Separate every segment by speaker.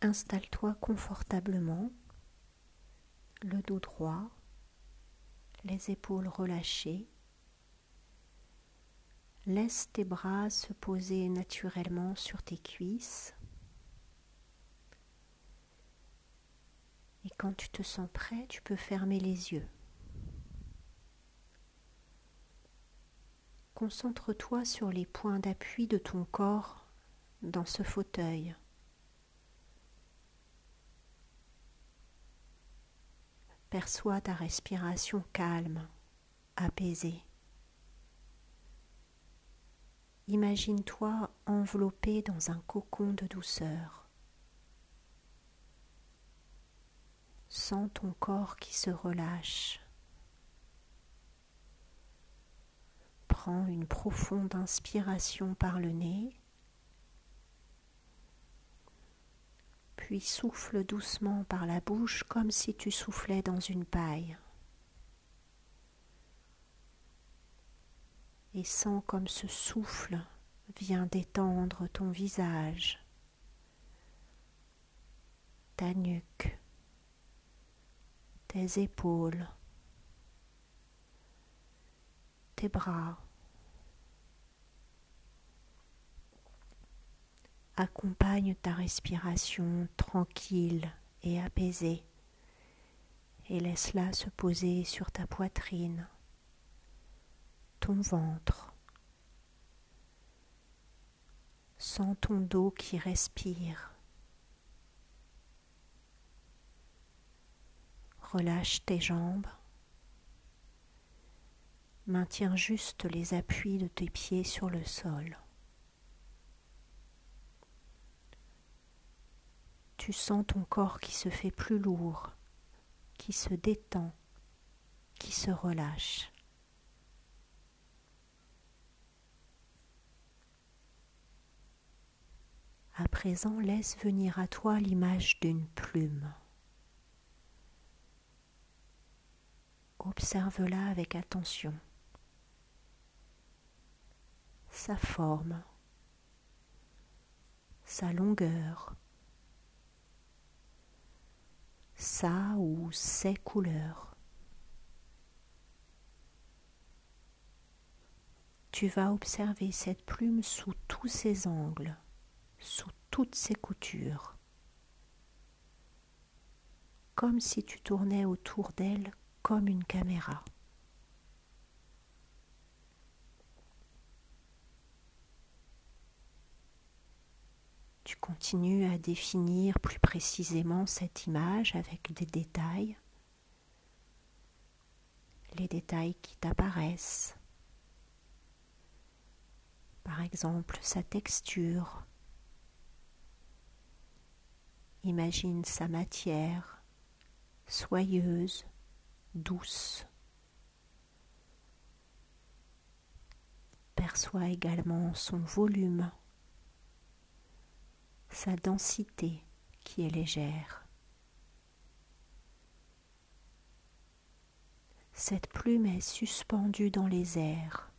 Speaker 1: Installe-toi confortablement, le dos droit, les épaules relâchées. Laisse tes bras se poser naturellement sur tes cuisses. Et quand tu te sens prêt, tu peux fermer les yeux. Concentre-toi sur les points d'appui de ton corps dans ce fauteuil. Perçois ta respiration calme, apaisée. Imagine-toi enveloppé dans un cocon de douceur. Sens ton corps qui se relâche. Prends une profonde inspiration par le nez, puis souffle doucement par la bouche comme si tu soufflais dans une paille. Et sens comme ce souffle vient détendre ton visage, ta nuque, tes épaules, tes bras. Accompagne ta respiration tranquille et apaisée et laisse-la se poser sur ta poitrine, ton ventre. Sens ton dos qui respire. Relâche tes jambes. Maintiens juste les appuis de tes pieds sur le sol. Tu sens ton corps qui se fait plus lourd, qui se détend, qui se relâche. À présent, laisse venir à toi l'image d'une plume. Observe-la avec attention. Sa forme, sa longueur, sa ou ses couleurs. Tu vas observer cette plume sous tous ses angles, sous toutes ses coutures, comme si tu tournais autour d'elle comme une caméra. Tu continues à définir plus précisément cette image avec des détails, les détails qui t'apparaissent. Par exemple, sa texture. Imagine sa matière soyeuse, douce. Perçois également son volume sa densité qui est légère. Cette plume est suspendue dans les airs,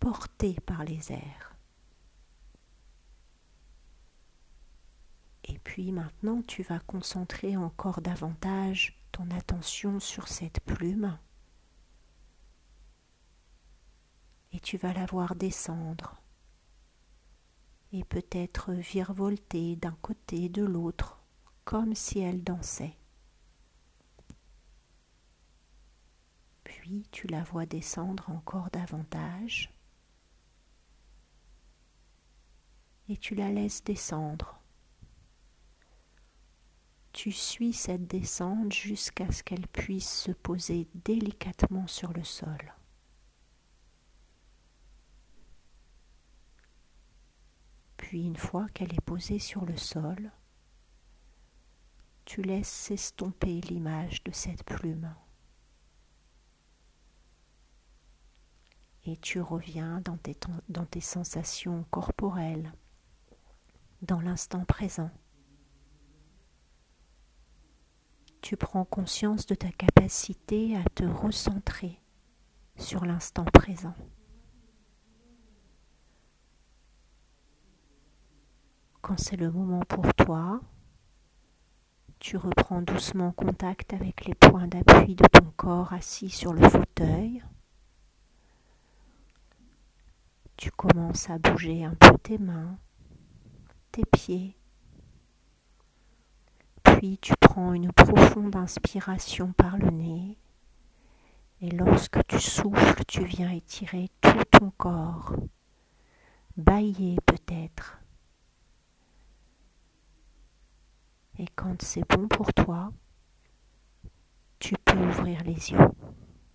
Speaker 1: portée par les airs. Et puis maintenant, tu vas concentrer encore davantage ton attention sur cette plume et tu vas la voir descendre et peut-être virevolter d'un côté et de l'autre, comme si elle dansait. Puis tu la vois descendre encore davantage et tu la laisses descendre. Tu suis cette descente jusqu'à ce qu'elle puisse se poser délicatement sur le sol. Puis une fois qu'elle est posée sur le sol, tu laisses s'estomper l'image de cette plume. Et tu reviens dans tes, dans tes sensations corporelles, dans l'instant présent. Tu prends conscience de ta capacité à te recentrer sur l'instant présent. Quand c'est le moment pour toi, tu reprends doucement contact avec les points d'appui de ton corps assis sur le fauteuil. Tu commences à bouger un peu tes mains, tes pieds. Puis tu prends une profonde inspiration par le nez. Et lorsque tu souffles, tu viens étirer tout ton corps, bailler peut-être. Et quand c'est bon pour toi, tu peux ouvrir les yeux.